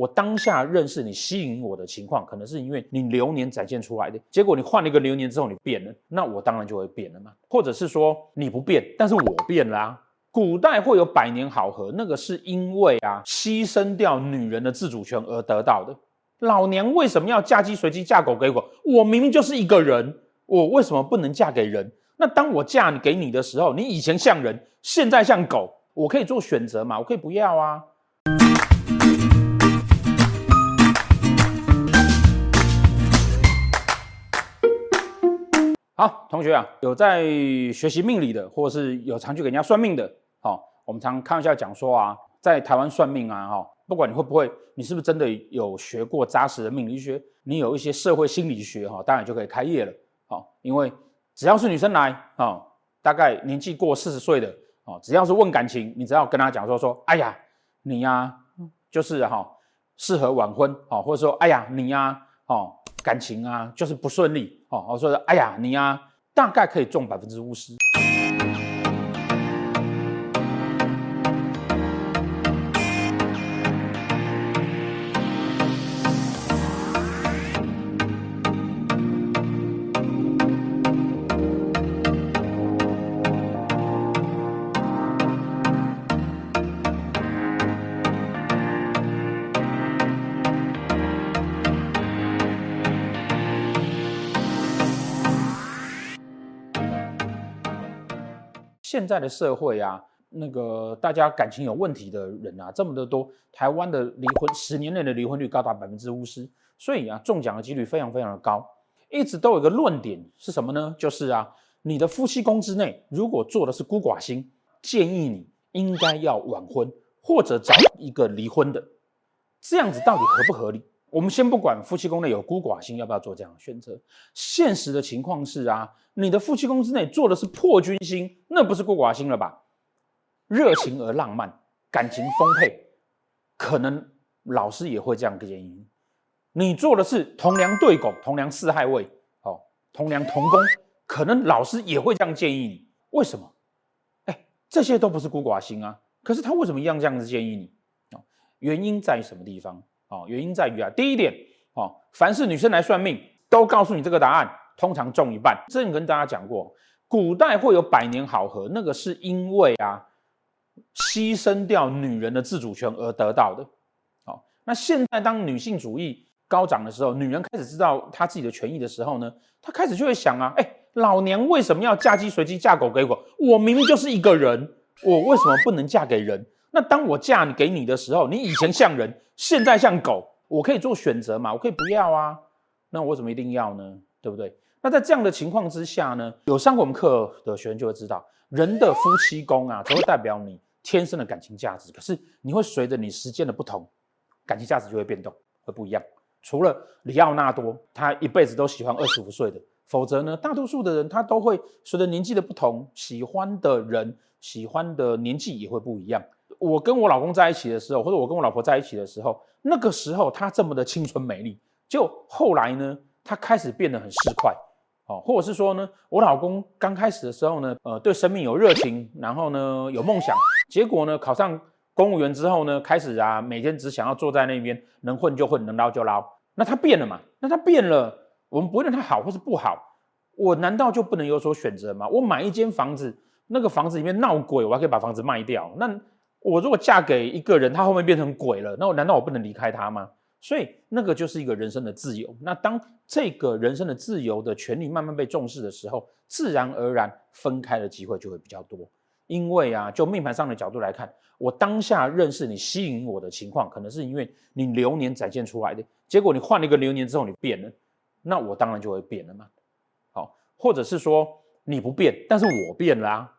我当下认识你、吸引我的情况，可能是因为你流年展现出来的。结果你换了一个流年之后，你变了，那我当然就会变了嘛。或者是说你不变，但是我变了啊。古代会有百年好合，那个是因为啊，牺牲掉女人的自主权而得到的。老娘为什么要嫁鸡随鸡，嫁狗给狗？我明明就是一个人，我为什么不能嫁给人？那当我嫁给你的时候，你以前像人，现在像狗，我可以做选择嘛？我可以不要啊。好，同学啊，有在学习命理的，或者是有常去给人家算命的，好、哦，我们常开玩笑讲说啊，在台湾算命啊，哈、哦，不管你会不会，你是不是真的有学过扎实的命理学，你有一些社会心理学，哈、哦，当然就可以开业了，好、哦，因为只要是女生来，啊、哦，大概年纪过四十岁的，哦，只要是问感情，你只要跟她讲说说，哎呀，你呀、就是哈、哦，适合晚婚，哦，或者说，哎呀，你呀、啊，哦。感情啊，就是不顺利哦。我说的，哎呀，你啊，大概可以中百分之五十。现在的社会啊，那个大家感情有问题的人啊，这么的多。台湾的离婚十年内的离婚率高达百分之五十，所以啊，中奖的几率非常非常的高。一直都有一个论点是什么呢？就是啊，你的夫妻宫之内如果做的是孤寡星，建议你应该要晚婚或者找一个离婚的。这样子到底合不合理？我们先不管夫妻宫内有孤寡星要不要做这样的选择，现实的情况是啊，你的夫妻宫之内做的是破军星，那不是孤寡星了吧？热情而浪漫，感情丰沛，可能老师也会这样建议你。你坐的是同梁对拱，同梁四害位，哦，同梁同宫，可能老师也会这样建议你。为什么？哎，这些都不是孤寡星啊，可是他为什么一样这样子建议你？哦，原因在于什么地方？哦，原因在于啊，第一点，哦，凡是女生来算命，都告诉你这个答案，通常中一半。之前跟大家讲过，古代会有百年好合，那个是因为啊，牺牲掉女人的自主权而得到的。哦，那现在当女性主义高涨的时候，女人开始知道她自己的权益的时候呢，她开始就会想啊，哎，老娘为什么要嫁鸡随鸡，嫁狗给狗？我明明就是一个人，我为什么不能嫁给人？那当我嫁给你的时候，你以前像人，现在像狗，我可以做选择嘛？我可以不要啊？那我怎么一定要呢？对不对？那在这样的情况之下呢，有上过我们课的学生就会知道，人的夫妻宫啊，都会代表你天生的感情价值。可是你会随着你时间的不同，感情价值就会变动，会不一样。除了里奥纳多，他一辈子都喜欢二十五岁的，否则呢，大多数的人他都会随着年纪的不同，喜欢的人、喜欢的年纪也会不一样。我跟我老公在一起的时候，或者我跟我老婆在一起的时候，那个时候她这么的青春美丽，就后来呢，她开始变得很市侩，哦，或者是说呢，我老公刚开始的时候呢，呃，对生命有热情，然后呢有梦想，结果呢考上公务员之后呢，开始啊每天只想要坐在那边，能混就混，能捞就捞，那他变了嘛？那他变了，我们不论他好或是不好，我难道就不能有所选择吗？我买一间房子，那个房子里面闹鬼，我还可以把房子卖掉，那。我如果嫁给一个人，他后面变成鬼了，那我难道我不能离开他吗？所以那个就是一个人生的自由。那当这个人生的自由的权利慢慢被重视的时候，自然而然分开的机会就会比较多。因为啊，就命盘上的角度来看，我当下认识你、吸引我的情况，可能是因为你流年展现出来的。结果你换了一个流年之后，你变了，那我当然就会变了嘛。好，或者是说你不变，但是我变了啊。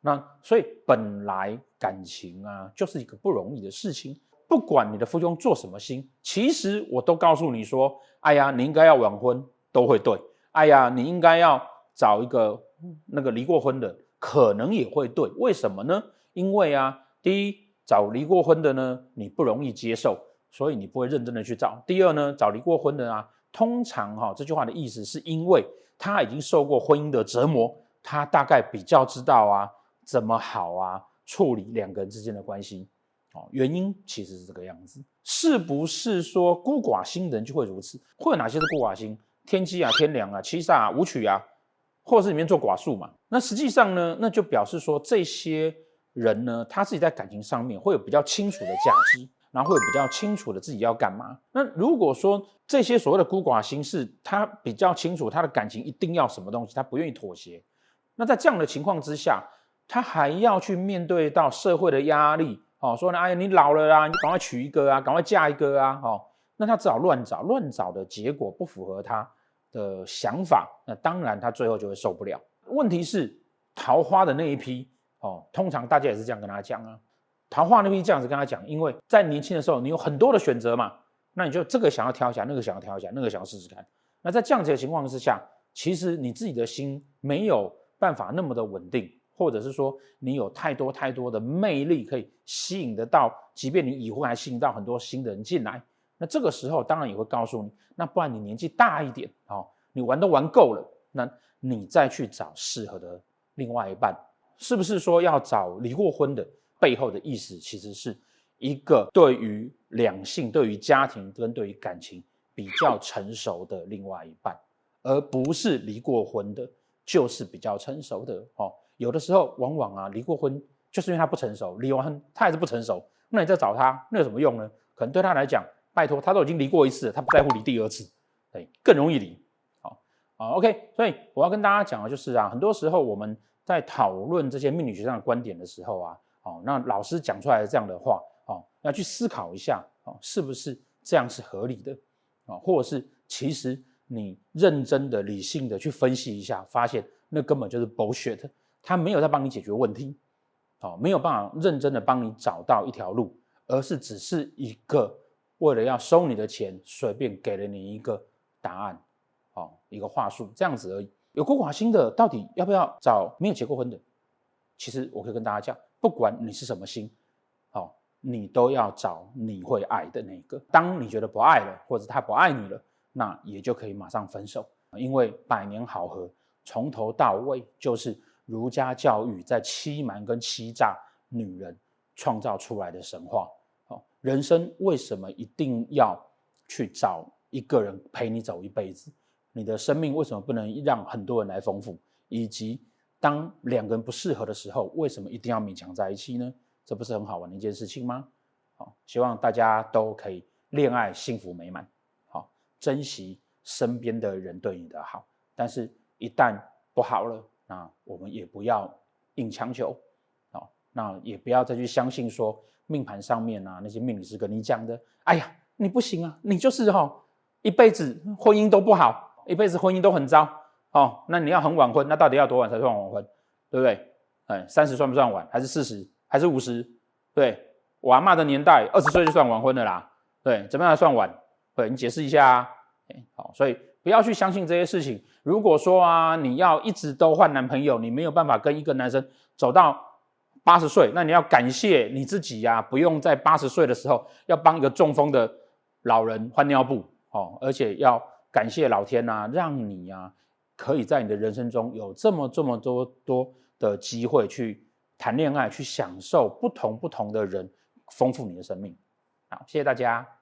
那所以本来感情啊，就是一个不容易的事情。不管你的夫兄做什么心，其实我都告诉你说，哎呀，你应该要晚婚都会对。哎呀，你应该要找一个那个离过婚的，可能也会对。为什么呢？因为啊，第一，找离过婚的呢，你不容易接受，所以你不会认真的去找。第二呢，找离过婚的啊，通常哈、这句话的意思是因为他已经受过婚姻的折磨，他大概比较知道啊。怎么好啊？处理两个人之间的关系，哦，原因其实是这个样子。是不是说孤寡星人就会如此？会有哪些是孤寡星？天机啊、天梁啊、七煞啊、武曲啊，或者是里面做寡数嘛？那实际上呢，那就表示说这些人呢，他自己在感情上面会有比较清楚的价值，然后会有比较清楚的自己要干嘛。那如果说这些所谓的孤寡星是他比较清楚他的感情一定要什么东西，他不愿意妥协。那在这样的情况之下，他还要去面对到社会的压力。哦，说呢，哎呀，你老了啦，你赶快娶一个啊，赶快嫁一个啊，哦，那他只好乱找，乱找的结果不符合他的想法，那当然他最后就会受不了。问题是桃花的那一批，哦，通常大家也是这样跟他讲啊，桃花那批这样子跟他讲，因为在年轻的时候你有很多的选择嘛，那你就这个想要挑一下，那个想要挑一下，那个想要试试看。那在这样子的情况之下，其实你自己的心没有办法那么的稳定。或者是说你有太多太多的魅力可以吸引得到，即便你已婚还吸引到很多新的人进来，那这个时候当然也会告诉你，那不然你年纪大一点哦，你玩都玩够了，那你再去找适合的另外一半，是不是说要找离过婚的？背后的意思其实是一个对于两性、对于家庭跟对于感情比较成熟的另外一半，而不是离过婚的，就是比较成熟的哦。有的时候，往往啊，离过婚就是因为他不成熟，离完婚他还是不成熟，那你再找他，那有什么用呢？可能对他来讲，拜托，他都已经离过一次了，他不在乎离第二次，对，更容易离。好，好，OK，所以我要跟大家讲的就是啊，很多时候我们在讨论这些命理学上的观点的时候啊，哦，那老师讲出来的这样的话，哦，要去思考一下，哦，是不是这样是合理的？啊，或者是其实你认真的、理性的去分析一下，发现那根本就是 bullshit。他没有在帮你解决问题，哦，没有办法认真的帮你找到一条路，而是只是一个为了要收你的钱，随便给了你一个答案，哦，一个话术这样子而已。有孤寡心的到底要不要找没有结过婚的？其实我可以跟大家讲，不管你是什么心，哦，你都要找你会爱的那个。当你觉得不爱了，或者他不爱你了，那也就可以马上分手，因为百年好合从头到尾就是。儒家教育在欺瞒跟欺诈女人创造出来的神话，哦，人生为什么一定要去找一个人陪你走一辈子？你的生命为什么不能让很多人来丰富？以及当两个人不适合的时候，为什么一定要勉强在一起呢？这不是很好玩的一件事情吗？好，希望大家都可以恋爱幸福美满，好，珍惜身边的人对你的好，但是一旦不好了。那我们也不要硬强求，哦，那也不要再去相信说命盘上面啊那些命理师跟你讲的，哎呀，你不行啊，你就是哈、哦、一辈子婚姻都不好，一辈子婚姻都很糟，哦，那你要很晚婚，那到底要多晚才算晚婚，对不对？哎，三十算不算晚？还是四十？还是五十？对，我阿嬷的年代，二十岁就算晚婚的啦，对，怎么样才算晚？对，你解释一下啊，哎，好，所以。不要去相信这些事情。如果说啊，你要一直都换男朋友，你没有办法跟一个男生走到八十岁，那你要感谢你自己呀、啊，不用在八十岁的时候要帮一个中风的老人换尿布哦，而且要感谢老天呐、啊，让你呀、啊、可以在你的人生中有这么这么多多的机会去谈恋爱，去享受不同不同的人，丰富你的生命。好，谢谢大家。